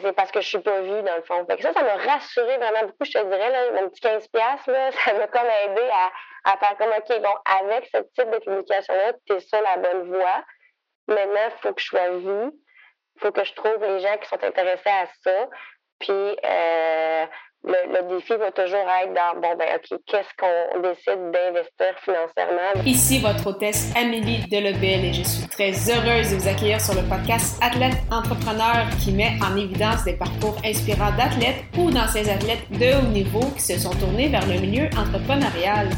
c'est parce que je suis pas vue, dans le fond. Fait que ça, ça m'a rassuré vraiment beaucoup, je te dirais, là, mon petit 15$, là, ça m'a comme aidé à, à faire comme, OK, bon, avec ce type de publication-là, tu es sur la bonne voie. Maintenant, il faut que je sois vue. Il faut que je trouve les gens qui sont intéressés à ça. Puis, euh, le, défi va toujours être dans, bon, ben, OK, qu'est-ce qu'on décide d'investir financièrement? Ici votre hôtesse Amélie Delebel et je suis très heureuse de vous accueillir sur le podcast Athlète Entrepreneur qui met en évidence des parcours inspirants d'athlètes ou d'anciens athlètes de haut niveau qui se sont tournés vers le milieu entrepreneurial.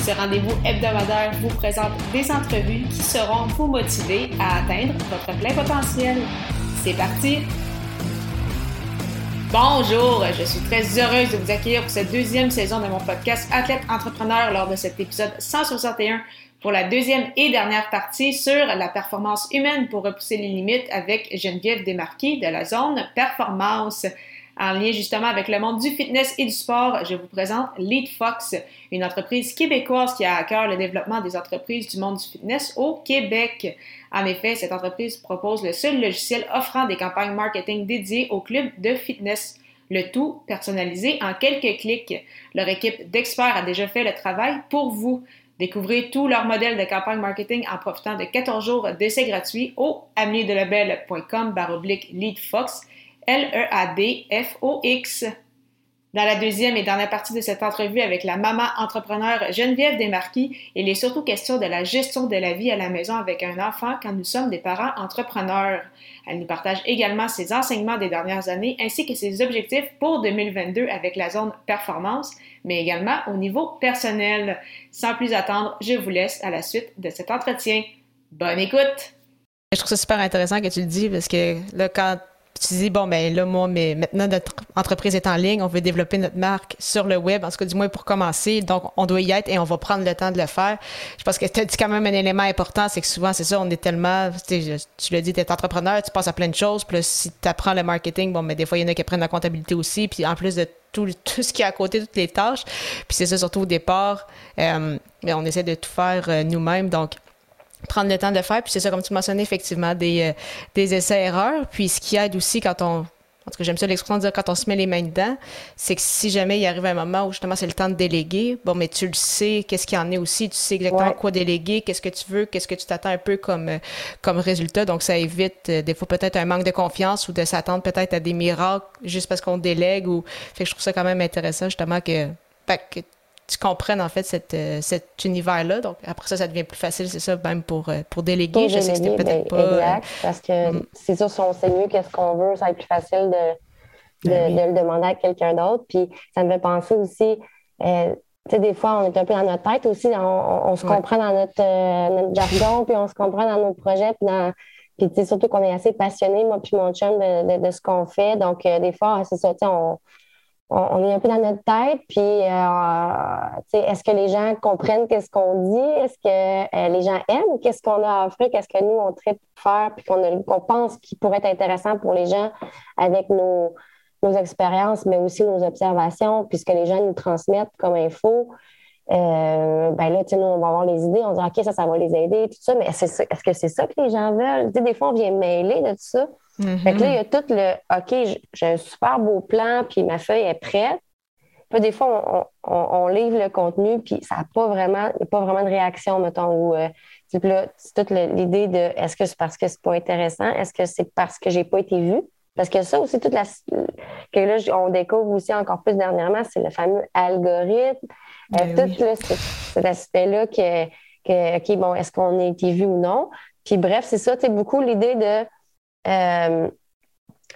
Ce rendez-vous hebdomadaire vous présente des entrevues qui seront vous motiver à atteindre votre plein potentiel. C'est parti! Bonjour, je suis très heureuse de vous accueillir pour cette deuxième saison de mon podcast Athlète Entrepreneur lors de cet épisode 161 pour la deuxième et dernière partie sur la performance humaine pour repousser les limites avec Geneviève Desmarquis de la zone performance. En lien justement avec le monde du fitness et du sport, je vous présente Lead Fox, une entreprise québécoise qui a à cœur le développement des entreprises du monde du fitness au Québec. En effet, cette entreprise propose le seul logiciel offrant des campagnes marketing dédiées aux clubs de fitness. Le tout personnalisé en quelques clics. Leur équipe d'experts a déjà fait le travail pour vous. Découvrez tout leur modèle de campagne marketing en profitant de 14 jours d'essai gratuit au baroblique leadfox L-E-A-D-F-O-X. Dans la deuxième et dernière partie de cette entrevue avec la maman entrepreneur Geneviève Desmarquis, il est surtout question de la gestion de la vie à la maison avec un enfant quand nous sommes des parents entrepreneurs. Elle nous partage également ses enseignements des dernières années ainsi que ses objectifs pour 2022 avec la zone performance, mais également au niveau personnel. Sans plus attendre, je vous laisse à la suite de cet entretien. Bonne écoute! Je trouve ça super intéressant que tu le dis parce que là, quand tu dis, bon, ben là, moi, mais maintenant, notre entreprise est en ligne, on veut développer notre marque sur le web, en tout cas, du moins pour commencer. Donc, on doit y être et on va prendre le temps de le faire. Je pense que tu as dit quand même un élément important, c'est que souvent, c'est ça, on est tellement, tu l'as dit, tu es entrepreneur, tu passes à plein de choses. Puis là, si tu apprends le marketing, bon, mais des fois, il y en a qui apprennent la comptabilité aussi. Puis en plus de tout, tout ce qui est à côté, toutes les tâches. Puis c'est ça, surtout au départ, euh, mais on essaie de tout faire euh, nous-mêmes. Donc, prendre le temps de le faire. Puis c'est ça, comme tu mentionnais, effectivement, des, euh, des essais-erreurs. Puis ce qui aide aussi quand on. En tout cas, j'aime ça l'expression de dire quand on se met les mains dedans, c'est que si jamais il arrive un moment où justement c'est le temps de déléguer, bon, mais tu le sais, qu'est-ce qu'il y en est aussi, tu sais exactement quoi déléguer, qu'est-ce que tu veux, qu'est-ce que tu t'attends un peu comme, euh, comme résultat. Donc, ça évite euh, des fois peut-être un manque de confiance ou de s'attendre peut-être à des miracles juste parce qu'on délègue. Ou... Fait que je trouve ça quand même intéressant justement que, que tu comprennes en fait cette, euh, cet univers-là. Donc après ça, ça devient plus facile, c'est ça, même pour, euh, pour déléguer. je sais que c'était peut-être ben, pas. Exact, parce que mm. c'est sûr, si on sait mieux qu'est-ce qu'on veut, ça va être plus facile de, de, ben le demander à quelqu'un d'autre. Puis ça me fait penser aussi. Euh, tu sais, des fois, on est un peu dans notre tête aussi. On, on, se comprend dans notre, notre, jargon, puis on se comprend dans nos projets, puis dans. Puis, tu sais, surtout qu'on est assez passionné, moi puis mon chum, de, de, ce qu'on fait. Donc, des fois, c'est ça, tu sais, on, on, est un peu dans notre tête, puis euh, est-ce que les gens comprennent qu'est-ce qu'on dit? Est-ce que euh, les gens aiment qu'est-ce qu'on a à offrir? Qu'est-ce que nous, on traite de faire, puis qu'on pense qui pourrait être intéressant pour les gens avec nos, expériences, mais aussi nos observations, puisque les gens nous transmettent comme info? Euh, ben là, nous, on va avoir les idées, on dit OK, ça, ça va les aider, tout ça, mais est-ce que c'est ça que les gens veulent? des fois, on vient mêler de tout ça. Fait que là, il y a tout le OK, j'ai un super beau plan, puis ma feuille est prête. Puis des fois, on, livre le contenu, puis ça n'a pas vraiment, pas vraiment de réaction, mettons. Ou, euh, là, c'est toute l'idée de est-ce que c'est parce que c'est pas intéressant? Est-ce que c'est parce que j'ai pas été vue? Parce que ça aussi, toute la. que là, on découvre aussi encore plus dernièrement, c'est le fameux algorithme. Euh, ben tout cet aspect-là que, que, OK, bon, est-ce qu'on a été vu ou non? Puis bref, c'est ça, c'est beaucoup l'idée de euh,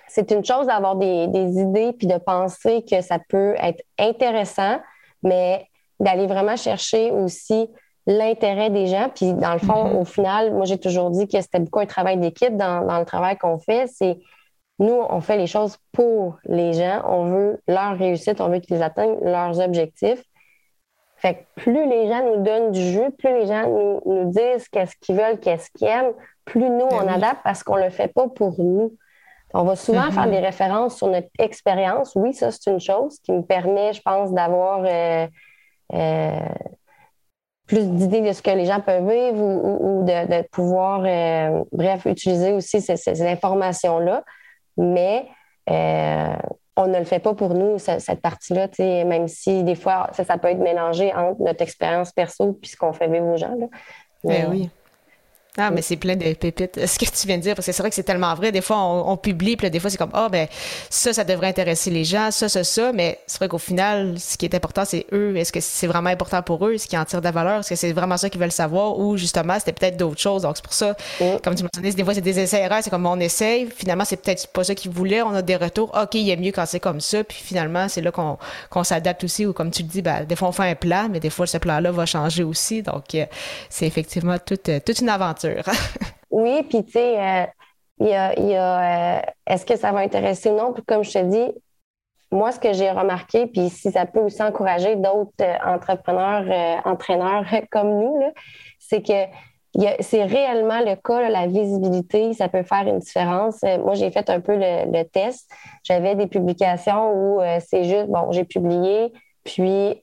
c'est une chose d'avoir des, idées puis de penser que ça peut être intéressant, mais d'aller vraiment chercher aussi l'intérêt des gens. Puis dans le fond, mm-hmm. au final, moi j'ai toujours dit que c'était beaucoup un travail d'équipe dans, le travail qu'on fait. C'est nous, on fait les choses pour les gens. On veut leur réussite, on veut qu'ils atteignent leurs objectifs. Fait que plus les gens nous donnent du jus, plus les gens nous, disent qu'est-ce qu'ils veulent, qu'est-ce qu'ils aiment, plus nous, ben on adapte parce qu'on ne le fait pas pour nous. On va souvent mm-hmm. faire des références sur notre expérience. Oui, ça, c'est une chose qui me permet, je pense, d'avoir euh, euh, plus d'idées de ce que les gens peuvent vivre ou, de, pouvoir, euh, bref, utiliser aussi ces, informations-là. Mais on ne le fait pas pour nous, cette partie-là, même si des fois, ça, peut être mélangé entre notre expérience perso et ce qu'on fait vivre aux gens. Là. Ben oui. Ah, mais c'est plein de pépites, ce que tu viens de dire, parce que c'est vrai que c'est tellement vrai. Des fois, on, publie, puis des fois, c'est comme, ah, oh, ben, ça, ça devrait intéresser les gens, ça, ça, ça. Mais c'est vrai qu'au final, ce qui est important, c'est eux. Est-ce que c'est vraiment important pour eux? ce qui en tire de la valeur? Est-ce que c'est vraiment ça qu'ils veulent savoir? Ou justement, c'était peut-être d'autres choses. Donc, c'est pour ça, comme tu mentionnais, des fois, c'est des essais-erreurs. C'est comme on essaye. Finalement, c'est peut-être pas ça qu'ils voulaient. On a des retours. OK, il est mieux quand c'est comme ça. Puis finalement, c'est là qu'on s'adapte aussi. Ou comme tu le dis, ben, des fois, on fait un plan, mais des fois, ce plan-là va changer aussi. Donc, euh, c'est effectivement toute, euh, toute une aventure. Oui, puis tu sais, euh, il y a, euh, est-ce que ça va intéresser ou non? Puis comme je te dis, moi, ce que j'ai remarqué, puis si ça peut aussi encourager d'autres euh, entrepreneurs, entraîneurs comme nous, c'est que c'est réellement le cas, la visibilité, ça peut faire une différence. moi, j'ai fait un peu le, test. J'avais des publications où c'est juste, bon, j'ai publié, puis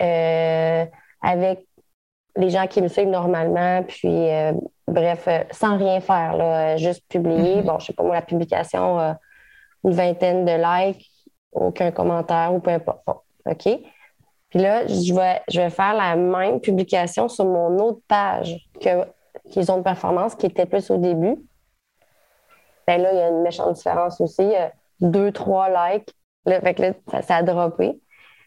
avec les gens qui me suivent normalement, puis bref, euh, sans rien faire, là, euh, juste publier. Mm-hmm. Bon, je sais pas moi, la publication, euh, une vingtaine de likes, aucun commentaire ou peu importe. OK? Puis là, je vais, je vais faire la même publication sur mon autre page que qu'ils ont de performance qui était plus au début. Ben là, il y a une méchante différence aussi. Deux, trois likes. Là, fait que là, ça, a droppé.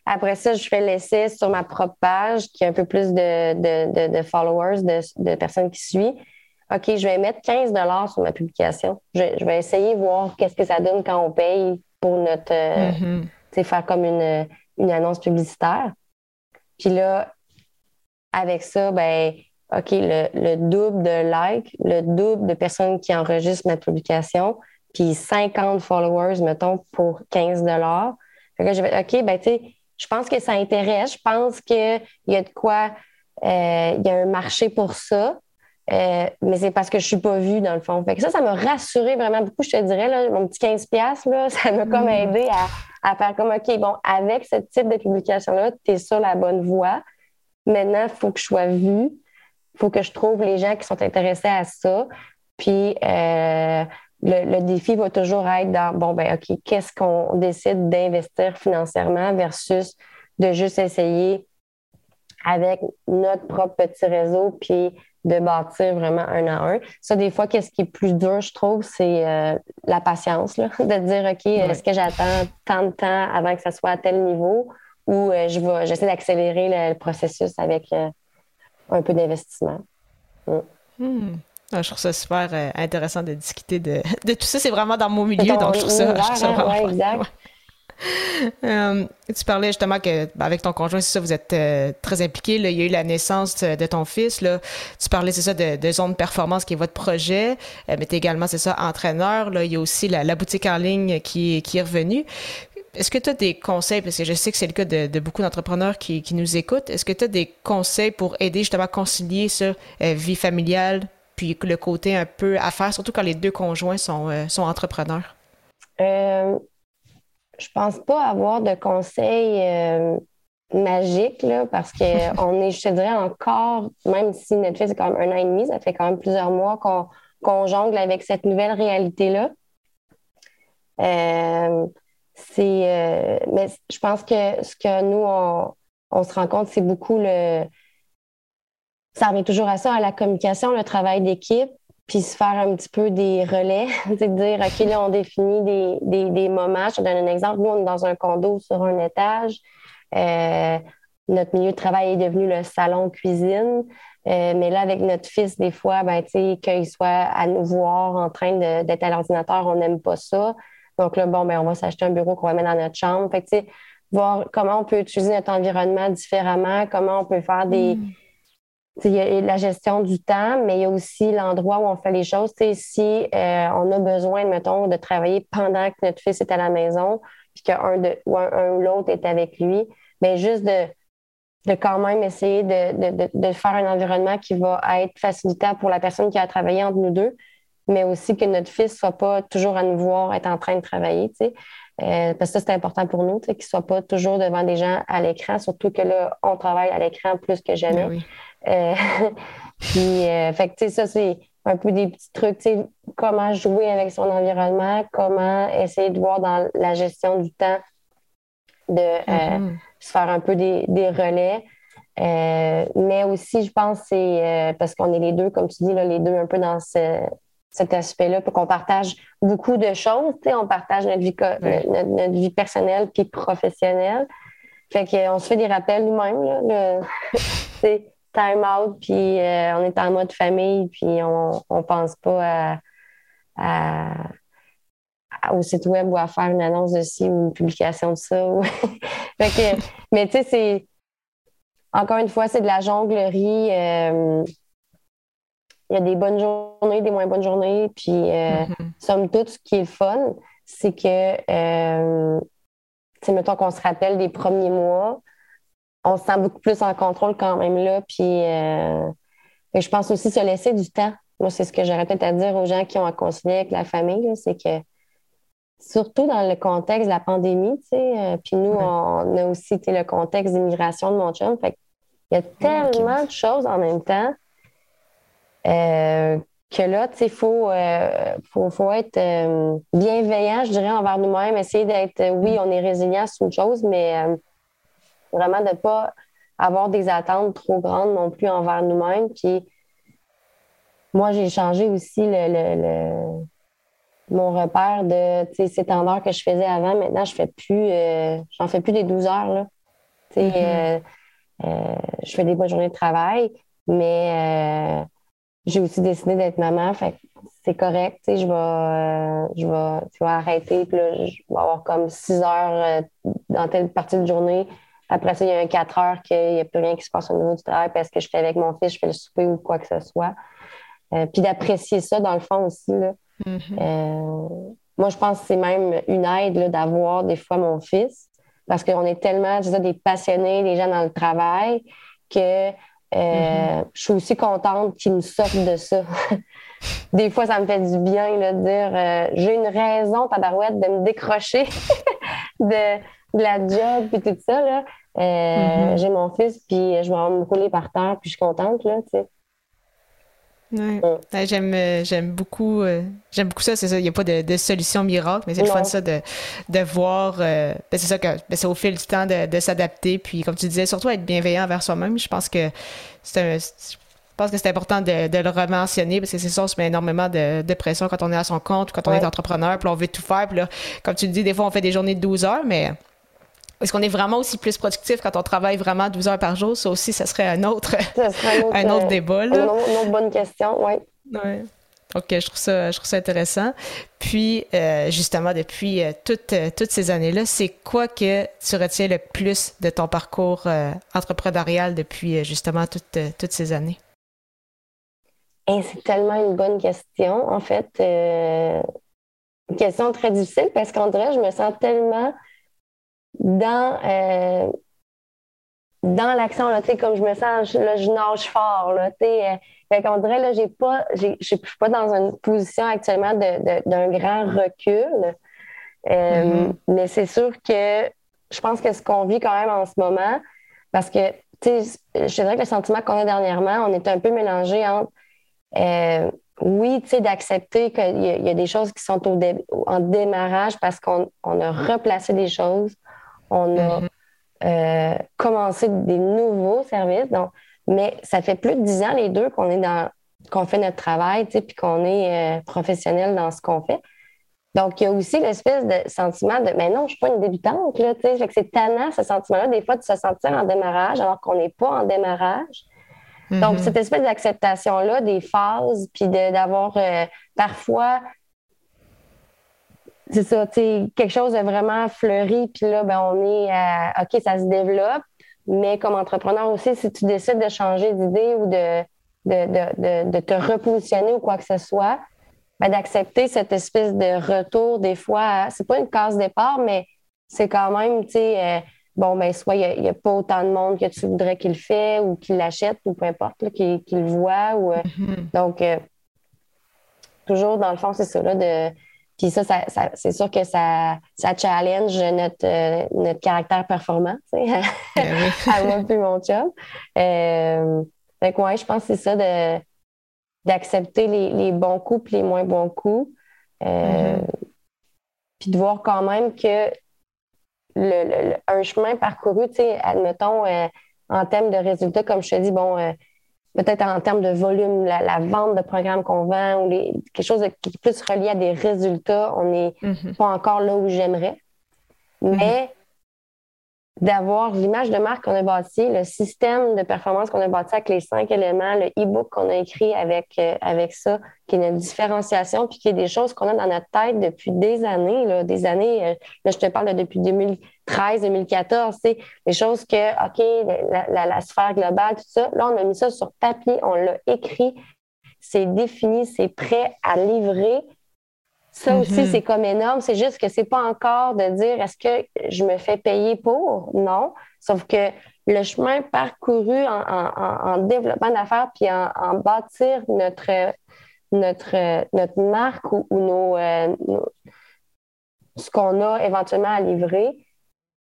Après ça, je fais l'essai sur ma propre page qui a un peu plus de, followers, de, personnes qui suivent. OK, je vais mettre 15 sur ma publication. Je, vais essayer de voir qu'est-ce que ça donne quand on paye pour notre. Euh, mm-hmm. faire comme une, une, annonce publicitaire. Puis là, avec ça, ben, OK, le, double de likes, le double de personnes qui enregistrent ma publication, puis 50 followers, mettons, pour 15 Fait que je vais, OK, ben, tu sais, je pense que ça intéresse. Je pense qu'il y a de quoi, euh, il y a un marché pour ça. Euh, mais c'est parce que je suis pas vue, dans le fond. Fait que ça, ça m'a rassuré vraiment beaucoup, je te dirais. Là, mon petit 15$, là, ça m'a comme mm. aidé à, faire comme OK, bon, avec ce type de publication-là, tu es sur la bonne voie. Maintenant, il faut que je sois vue. Il faut que je trouve les gens qui sont intéressés à ça. Puis euh, le, défi va toujours être dans bon, ben OK, qu'est-ce qu'on décide d'investir financièrement versus de juste essayer avec notre propre petit réseau, puis de bâtir vraiment un à un. Ça, des fois, qu'est-ce qui est plus dur, je trouve, c'est euh, la patience, là, de dire, OK, est-ce que j'attends tant de temps avant que ça soit à tel niveau ou euh, je vais, j'essaie d'accélérer le, processus avec euh, un peu d'investissement. Mm. Hmm. Ah, je trouve ça super intéressant de discuter de, de tout ça. C'est vraiment dans mon milieu, donc je trouve ça, vraiment exact. Euh, tu parlais justement que ben, avec ton conjoint, c'est ça, vous êtes euh, très impliqués. Il y a eu la naissance de ton fils. Là. Tu parlais, c'est ça, de, de zone de performance qui est votre projet, euh, mais tu également, c'est ça, entraîneur. Là. Il y a aussi la, boutique en ligne qui, qui est revenue. Est-ce que tu as des conseils, parce que je sais que c'est le cas de, beaucoup d'entrepreneurs qui, qui, nous écoutent, est-ce que tu as des conseils pour aider justement à concilier ça, vie familiale, puis le côté un peu affaires, surtout quand les deux conjoints sont, sont entrepreneurs? je pense pas avoir de conseils euh, magiques, là, parce qu'on est, je te dirais, encore, même si Netflix, c'est quand même un an et demi, ça fait quand même plusieurs mois qu'on jongle avec cette nouvelle réalité-là. Euh, c'est, euh, mais je pense que ce que nous, on, se rend compte, c'est beaucoup le. Ça revient toujours à ça, à la communication, le travail d'équipe puis se faire un petit peu des relais, de dire, OK, là, on définit des, des, moments. Je te donne un exemple. Nous, on est dans un condo sur un étage. Euh, notre milieu de travail est devenu le salon cuisine. Euh, mais là, avec notre fils, des fois, ben, qu'il soit à nous voir en train d'être à l'ordinateur, on n'aime pas ça. Donc là, bon, ben, on va s'acheter un bureau qu'on va mettre dans notre chambre. Fait que, voir comment on peut utiliser notre environnement différemment, comment on peut faire des, mm. Il y a la gestion du temps, mais il y a aussi l'endroit où on fait les choses. si euh, on a besoin, mettons, de travailler pendant que notre fils est à la maison, puis qu'un de, ou un, ou l'autre est avec lui, mais juste de, de quand même essayer de, faire un environnement qui va être facilitant pour la personne qui a travaillé entre nous deux, mais aussi que notre fils ne soit pas toujours à nous voir être en train de travailler. Euh, parce que ça, c'est important pour nous, qu'il ne soit pas toujours devant des gens à l'écran, surtout que là, on travaille à l'écran plus que jamais. Ben euh, puis, euh, fait que, ça, c'est un peu des petits trucs, tu sais, comment jouer avec son environnement, comment essayer de voir dans la gestion du temps de mm-hmm. se faire un peu des, relais. Mais aussi, je pense, c'est parce qu'on est les deux, comme tu dis, là, les deux un peu dans cet aspect-là, pour qu'on partage beaucoup de choses. On partage notre vie, notre, vie personnelle puis professionnelle. Fait qu'on se fait des rappels nous-mêmes. time out, puis euh, on est en mode famille, puis on ne pense pas au site web ou à faire une annonce de ci ou une publication de ça. mais tu sais, c'est encore une fois, c'est de la jonglerie. Euh, il y a des bonnes journées, des moins bonnes journées. Puis, euh, mm-hmm. somme toute, ce qui est fun, c'est que, tu sais, mettons qu'on se rappelle des premiers mois, on se sent beaucoup plus en contrôle quand même là. Puis euh, je pense aussi se laisser du temps. Moi, c'est ce que j'aurais peut-être à dire aux gens qui ont à concilier avec la famille, c'est que surtout dans le contexte de la pandémie, tu sais, euh, puis nous, on, a aussi le contexte d'immigration de mon chum. Fait il y a tellement de choses en même temps euh, que là, tu sais, il faut, faut, être bienveillant, je dirais, envers nous-mêmes, essayer d'être, oui, on est résilient, c'est une chose, mais Vraiment de ne pas avoir des attentes trop grandes non plus envers nous-mêmes. Puis moi, j'ai changé aussi le, mon repère de ces heures que je faisais avant. Maintenant, je fais plus, euh, j'en fais plus des 12 heures. Là. Mm-hmm. Euh, euh, je fais des bonnes journées de travail, mais j'ai aussi décidé d'être maman. Fait c'est correct. Je vais, je vais, tu vas arrêter. Puis là, je vais avoir comme 6 heures dans telle partie de journée après ça, il y a un 4 heures qu'il n'y a plus rien qui se passe au niveau du travail parce que je fais avec mon fils, je fais le souper ou quoi que ce soit. Euh, puis d'apprécier ça, dans le fond aussi. Là. Mm-hmm. Euh, moi, je pense que c'est même une aide d'avoir des fois mon fils parce qu'on est tellement je des passionnés, des gens dans le travail, que euh, mm-hmm. je suis aussi contente qu'ils me sortent de ça. des fois, ça me fait du bien là, de dire j'ai une raison, tabarouette, de me décrocher de, de, la job et tout ça. Là. Euh, mm-hmm. J'ai mon fils, puis je vais me rouler par terre, puis je suis contente, là, tu sais. Ouais. j'aime, euh, j'aime beaucoup, euh, j'aime beaucoup ça. C'est ça, il n'y a pas de, solution miracle, mais c'est le fun ça de, de voir. ben c'est ça que ben c'est au fil du temps de, de, s'adapter. Puis comme tu disais, surtout être bienveillant envers soi-même. Je pense que c'est je pense que c'est important de, de, le rementionner parce que c'est ça, on se met énormément de, de, pression quand on est à son compte, quand on est entrepreneur, puis on veut tout faire. Puis là, comme tu le dis, des fois on fait des journées de 12 heures, mais est-ce qu'on est vraiment aussi plus productif quand on travaille vraiment 12 heures par jour? Ça aussi, ça serait un autre, un autre, débat. Là. Une, autre, bonne question, oui. Ouais. OK, je trouve ça, je trouve ça intéressant. Puis, euh, justement, depuis euh, toutes, euh, toutes ces années-là, c'est quoi que tu retiens le plus de ton parcours entrepreneurial depuis justement toutes, toutes ces années? c'est tellement une bonne question. En fait, une question très difficile parce qu'en vrai, je me sens tellement dans, euh, dans l'action, comme je me sens, là, je nage fort. Là, euh, fait qu'on dirait, là, j'ai pas, je suis pas dans une position actuellement d'un grand recul. Euh, mm-hmm. Mais c'est sûr que je pense que ce qu'on vit quand même en ce moment, parce que, tu sais, je dirais que le sentiment qu'on a dernièrement, on est un peu mélangé entre, oui, tu sais, d'accepter qu'il y, a des choses qui sont au en démarrage parce qu'on a replacé des choses, on a mm-hmm. euh, commencé des nouveaux services. Donc, mais ça fait plus de dix ans, les deux, qu'on est dans qu'on fait notre travail, puis qu'on est euh, professionnel dans ce qu'on fait. Donc, il y a aussi l'espèce de sentiment de mais non, je ne suis pas une débutante, là, tu sais. c'est tannant, ce sentiment-là, des fois, de se sentir en démarrage alors qu'on n'est pas en démarrage. Donc, mm-hmm. cette espèce d'acceptation-là des phases, puis d'avoir euh, parfois c'est ça, tu quelque chose de vraiment fleuri, puis là, ben, on est à, OK, ça se développe, mais comme entrepreneur aussi, si tu décides de changer d'idée ou de, de, te repositionner ou quoi que ce soit, ben, d'accepter cette espèce de retour, des fois, c'est pas une case départ, mais c'est quand même, tu sais, euh, bon, ben, soit il n'y a, pas autant de monde que tu voudrais qu'il le fait ou qu'il l'achète ou peu importe, qu'il le voit. Ou, euh, mm-hmm. Donc, euh, toujours, dans le fond, c'est ça, là, de puis ça, c'est sûr que ça, ça challenge notre, euh, notre caractère performant, tu sais, ben à moi puis mon chum. Euh, fait je pense que c'est ça de d'accepter les, bons coups et les moins bons coups. Euh, mm-hmm. Puis de voir quand même que le, un chemin parcouru, tu sais, admettons, euh, en termes de résultats, comme je te dis, bon, peut-être en termes de volume, la, vente de programmes qu'on vend ou les, quelque chose qui est plus relié à des résultats, on n'est mm-hmm. pas encore là où j'aimerais. Mais d'avoir l'image de marque qu'on a bâti, le système de performance qu'on a bâti avec les cinq éléments, le e-book qu'on a écrit avec, euh, ça, qui est notre différenciation, puis qui est des choses qu'on a dans notre tête depuis des années, là, des années, euh, là, je te parle depuis 2013, 2014, c'est des choses que, OK, la, la, sphère globale, tout ça, là, on a mis ça sur papier, on l'a écrit, c'est défini, c'est prêt à livrer, ça aussi, mm-hmm. c'est comme énorme. C'est juste que c'est pas encore de dire est-ce que je me fais payer pour? Non. Sauf que le chemin parcouru en, développement d'affaires puis en, bâtir notre, notre, notre marque ou, euh, nos, ce qu'on a éventuellement à livrer,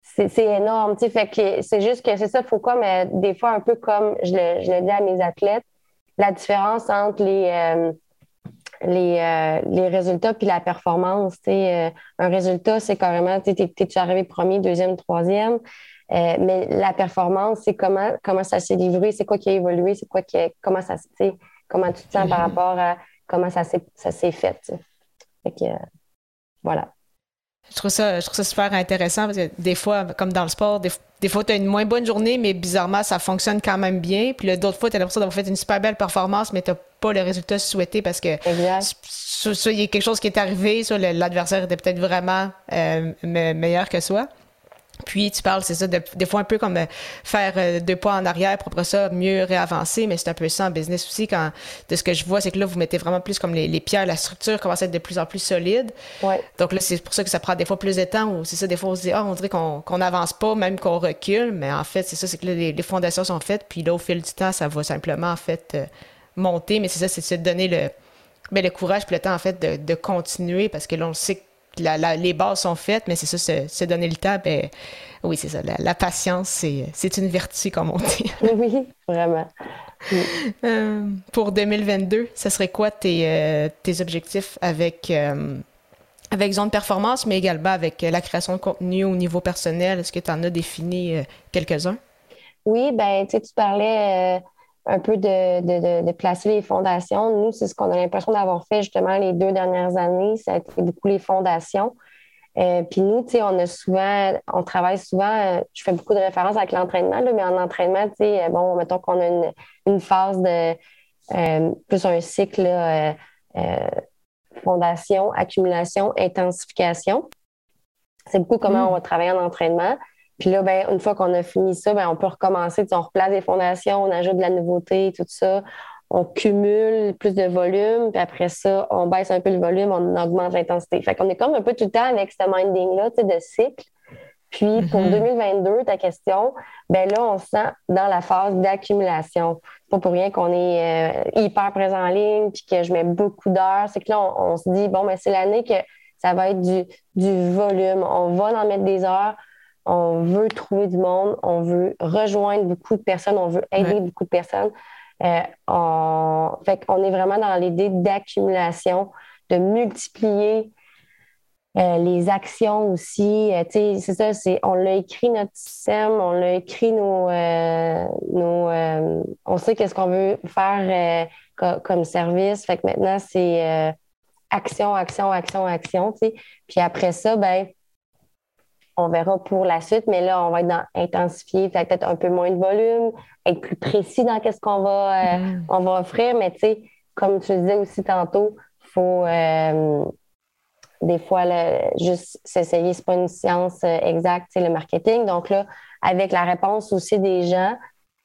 c'est énorme. Fait que c'est juste que c'est ça, il faut comme des fois un peu comme je le, je le dis à mes athlètes, la différence entre les. Euh, les, euh, les résultats puis la performance. Euh, un résultat, c'est carrément, tu es, arrivé premier, deuxième, troisième. Euh, mais la performance, c'est comment, comment ça s'est livré, c'est quoi qui a évolué, c'est quoi qui comment ça comment tu te sens par mm-hmm. rapport à comment ça s'est fait. fait que, voilà. Je trouve, ça, je trouve ça super intéressant parce que des fois, comme dans le sport, des, des fois, tu as une moins bonne journée, mais bizarrement, ça fonctionne quand même bien. Puis d'autres fois, tu as l'impression d'avoir fait une super belle performance, mais tu n'as pas le résultat souhaité parce que soit il y a quelque chose qui est arrivé, soit l'adversaire était peut-être vraiment euh, meilleur que soi. Puis tu parles, c'est ça, des fois un peu comme euh, faire euh, deux pas en arrière pour après ça mieux réavancer, mais c'est un peu ça en business aussi. Quand de ce que je vois, c'est que là vous mettez vraiment plus comme les, pierres, la structure commence à être de plus en plus solide. Ouais. Donc là c'est pour ça que ça prend des fois plus de temps ou c'est ça des fois on se dit ah on dirait qu'on n'avance pas même qu'on recule, mais en fait c'est ça c'est que là, les, fondations sont faites puis là au fil du temps ça va simplement en fait euh, monter, mais c'est ça c'est de donner le ben, le courage puis le temps en fait de, de continuer parce que là on sait que les bases sont faites, mais c'est ça, se, donner le temps, ben, oui, c'est ça. La, patience, c'est une vertu, comme on dit. oui, vraiment. Euh, pour 2022, ce serait quoi tes, euh, tes objectifs avec, euh, avec Zone Performance, mais également avec la création de contenu au niveau personnel? Est-ce que tu en as défini quelques-uns? Oui, ben, tu parlais un peu de, placer les fondations. Nous, c'est ce qu'on a l'impression d'avoir fait justement les deux dernières années. Ça a été beaucoup les fondations. Euh, puis nous, tu sais, on a souvent, on travaille souvent, euh, je fais beaucoup de références avec l'entraînement, mais en entraînement, tu sais, euh, bon, mettons qu'on a une, phase de plus un cycle fondation, accumulation, intensification. C'est beaucoup comment mm. on va travailler en entraînement. Puis là, ben, une fois qu'on a fini ça, ben, on peut recommencer. On replace des fondations, on ajoute de la nouveauté, tout ça. On cumule plus de volume, puis après ça, on baisse un peu le volume, on augmente l'intensité. Fait qu'on est comme un peu tout le temps avec ce minding-là, de cycle. Puis pour 2022, mm-hmm. ta question, ben là, on se sent dans la phase d'accumulation. Pas pour rien qu'on est euh, hyper présent en ligne, puis que je mets beaucoup d'heures. C'est que là, on, se dit, bon, ben c'est l'année que ça va être du, du volume. On va en mettre des heures, on veut trouver du monde, on veut rejoindre beaucoup de personnes, on veut aider beaucoup de personnes. Euh, on... Fait qu'on est vraiment dans l'idée d'accumulation, de multiplier euh, les actions aussi. Euh, c'est ça, c'est, on l'a écrit notre système, on l'a écrit nos. nos on sait qu'est-ce qu'on veut faire comme service. Fait que maintenant, c'est action, action, action, action. Puis après ça, ben on verra pour la suite, mais là, on va être dans intensifier, peut-être un peu moins de volume, être plus précis dans qu'est-ce qu'on va, euh, mm. on va offrir. Mais tu sais, comme tu disais aussi tantôt, il faut euh, des fois juste s'essayer, c'est pas une science euh, exacte, c'est le marketing. Donc là, avec la réponse aussi des gens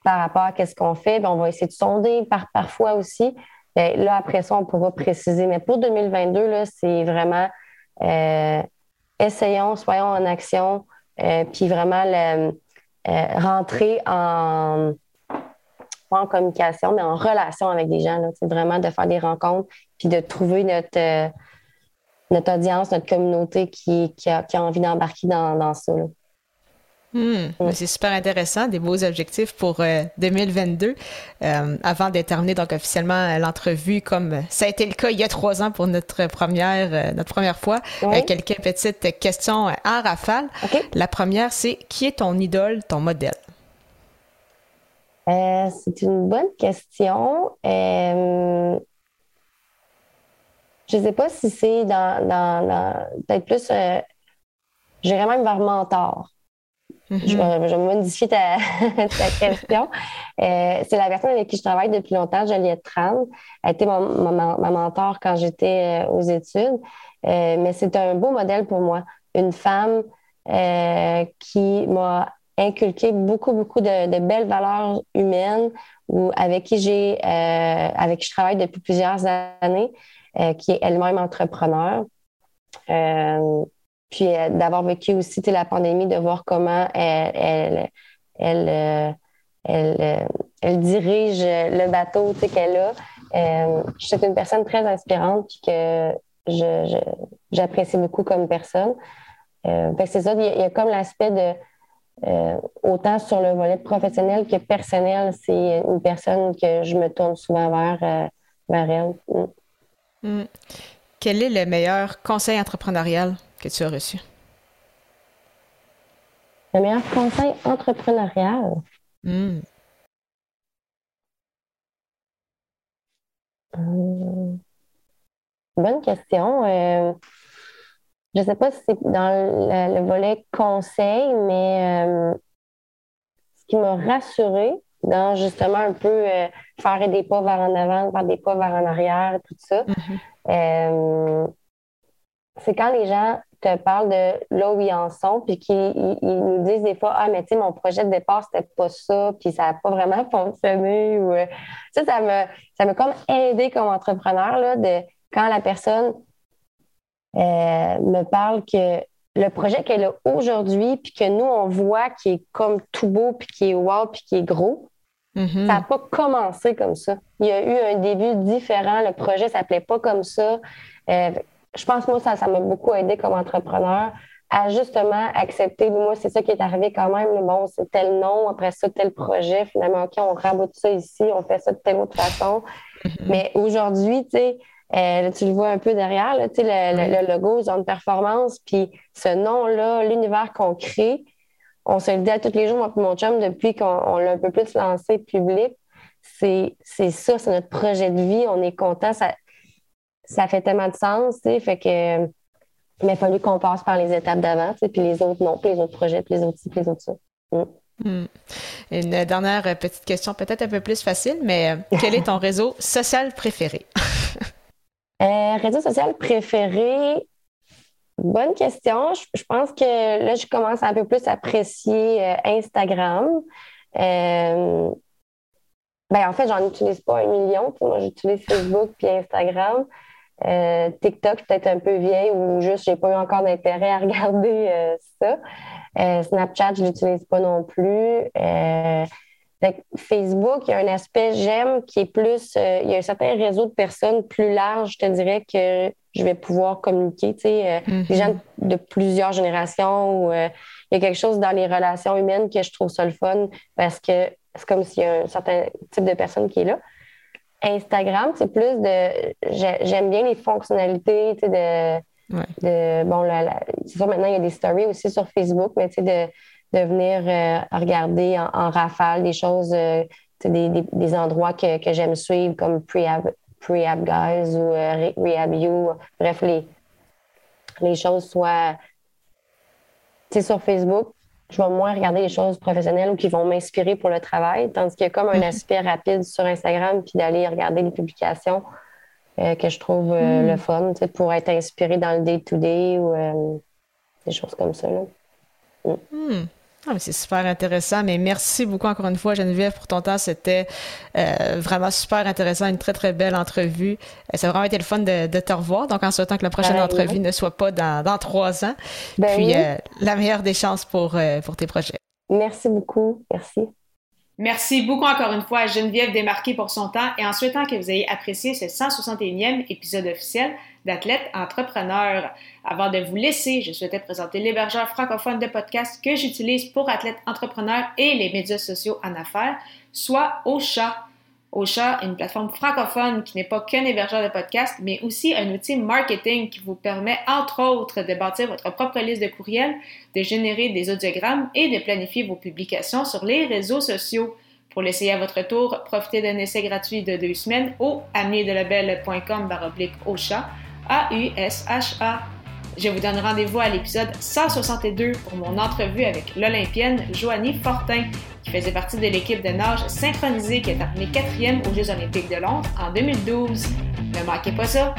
par rapport à qu'est-ce qu'on fait, ben, on va essayer de sonder par, parfois aussi. Ben, là, après ça, on pourra préciser. Mais pour 2022, là, c'est vraiment essayons, soyons en action, euh, puis vraiment euh, rentrer en, pas en communication, mais en relation avec des gens. C'est vraiment de faire des rencontres, puis de trouver notre, euh, audience, notre communauté qui, a, envie d'embarquer dans, ça. Hmm, c'est super intéressant, des beaux objectifs pour 2022. Euh, euh, avant d'être terminé donc officiellement l'entrevue, comme ça a été le cas il y a trois ans pour notre première euh, notre première fois, quelques petites questions en rafale. La première, c'est qui est ton idole, ton modèle? C'est une bonne question. je ne sais pas si c'est dans, dans peut-être plus. J'irais même vers mentor. Je, vais, je, modifier ta, question. Euh, c'est la personne avec qui je travaille depuis longtemps, Juliette Tran. Elle a été ma, ma, mentor quand j'étais euh, aux études. Euh, mais c'est un beau modèle pour moi. Une femme qui m'a inculqué beaucoup, beaucoup de, belles valeurs humaines ou avec qui j'ai avec qui je travaille depuis plusieurs années, qui est elle-même entrepreneur. Puis euh, d'avoir vécu aussi la pandémie, de voir comment elle, euh, euh, dirige le bateau qu'elle a. je suis une personne très inspirante puis que j'apprécie beaucoup comme personne. c'est ça, il y, a, comme l'aspect de autant sur le volet professionnel que personnel, c'est une personne que je me tourne souvent vers, elle. Mm. Mm. Quel est le meilleur conseil entrepreneurial? Que tu as reçu? Le meilleur conseil entrepreneurial? Hmm. Hmm. bonne question. Euh, je ne sais pas si c'est dans le, volet conseil, mais euh, ce qui m'a rassurée dans justement un peu euh, faire des pas vers en avant, faire des pas vers en arrière, tout ça, mm-hmm. c'est quand les gens te parlent de là où ils en sont, puis qu'ils nous disent des fois Ah, mais tu sais, mon projet de départ, c'était pas ça, puis ça n'a pas vraiment fonctionné. Ou, euh, ça, ça m'a ça comme aidé comme entrepreneur, là, de quand la personne euh, me parle que le projet qu'elle a aujourd'hui, puis que nous, on voit qui est comme tout beau, puis qui est wow, puis qui est gros, mm-hmm. ça n'a pas commencé comme ça. Il y a eu un début différent. Le projet ne s'appelait pas comme ça. Euh, je pense, moi, ça, ça m'a beaucoup aidé comme entrepreneur à justement accepter. Moi, c'est ça qui est arrivé quand même. Bon, c'est tel nom, après ça, tel projet. Finalement, OK, on raboute ça ici, on fait ça de telle autre façon. Mm-hmm. Mais aujourd'hui, tu sais, euh, tu le vois un peu derrière, là, le, le, logo, zone performance, puis ce nom-là, l'univers qu'on crée, on se le dit à tous les jours, moi mon chum, depuis qu'on l'a un peu plus lancé public. C'est ça, c'est notre projet de vie. On est content. Ça, ça fait tellement de sens, tu sais, fait que il m'a fallu qu'on passe par les étapes d'avant, tu sais, puis les autres non, puis les autres projets, puis les autres ci, puis les autres ça. Mm. Mm. Une dernière petite question, peut-être un peu plus facile, mais euh, quel est ton réseau social préféré? euh, réseau social préféré, bonne question. Je, pense que là, je commence à un peu plus apprécier euh, Instagram. Euh, ben, en fait, j'en utilise pas un million. Moi, j'utilise Facebook puis Instagram. Euh, TikTok, peut-être un peu vieille ou juste j'ai pas eu encore d'intérêt à regarder euh, ça. Euh, Snapchat, je l'utilise pas non plus. Facebook, il y a un aspect j'aime qui est plus, il y a un certain réseau de personnes plus large, je te dirais, que je vais pouvoir communiquer. Tu sais, mm-hmm. Des gens de plusieurs générations. Ou, il y a quelque chose dans les relations humaines que je trouve ça le fun parce que c'est comme s'il y a un certain type de personne qui est là. Instagram, c'est plus de. J'aime bien les fonctionnalités, tu sais, de. bon, c'est sûr, maintenant, il y a des stories aussi sur Facebook, mais tu sais, de, de venir euh, regarder en, rafale des choses, euh, des, des, endroits que, que j'aime suivre, comme Prehab, Prehab Guys ou euh, Rehab You. Bref, les, les choses soient. Tu sais, sur Facebook, je vais moins regarder les choses professionnelles ou qui vont m'inspirer pour le travail, tandis qu'il y a comme un mhm. aspect rapide sur Instagram, puis d'aller regarder les publications euh, que je trouve euh, mhm. le fun, pour être inspiré dans le day-to-day ou euh, des choses comme ça. Là. Mm. Hmm. Ah, c'est super intéressant, mais merci beaucoup encore une fois, Geneviève, pour ton temps. C'était euh, vraiment super intéressant, une très, très belle entrevue. Euh, ça a vraiment été le fun de, te revoir. Donc, en souhaitant que la prochaine entrevue ne soit pas dans, trois ans. Ben Puis, euh, la meilleure des chances pour, pour tes projets. Merci beaucoup. Merci. Merci beaucoup encore une fois à Geneviève Desmarqués pour son temps et en souhaitant que vous ayez apprécié ce 161e épisode officiel d'Athlète Entrepreneur. Avant de vous laisser, je souhaitais présenter l'hébergeur francophone de podcast que j'utilise pour athlètes entrepreneurs et les médias sociaux en affaires, soit Ocha. Ocha est une plateforme francophone qui n'est pas qu'un hébergeur de podcast, mais aussi un outil marketing qui vous permet, entre autres, de bâtir votre propre liste de courriels, de générer des audiogrammes et de planifier vos publications sur les réseaux sociaux. Pour l'essayer à votre tour, profitez d'un essai gratuit de deux semaines au amidelabel.com baroblique Ocha, A-U-S-H-A. Je vous donne rendez-vous à l'épisode 162 pour mon entrevue avec l'Olympienne Joanie Fortin, qui faisait partie de l'équipe de nage synchronisée qui a terminé quatrième aux Jeux olympiques de Londres en 2012. Ne manquez pas ça!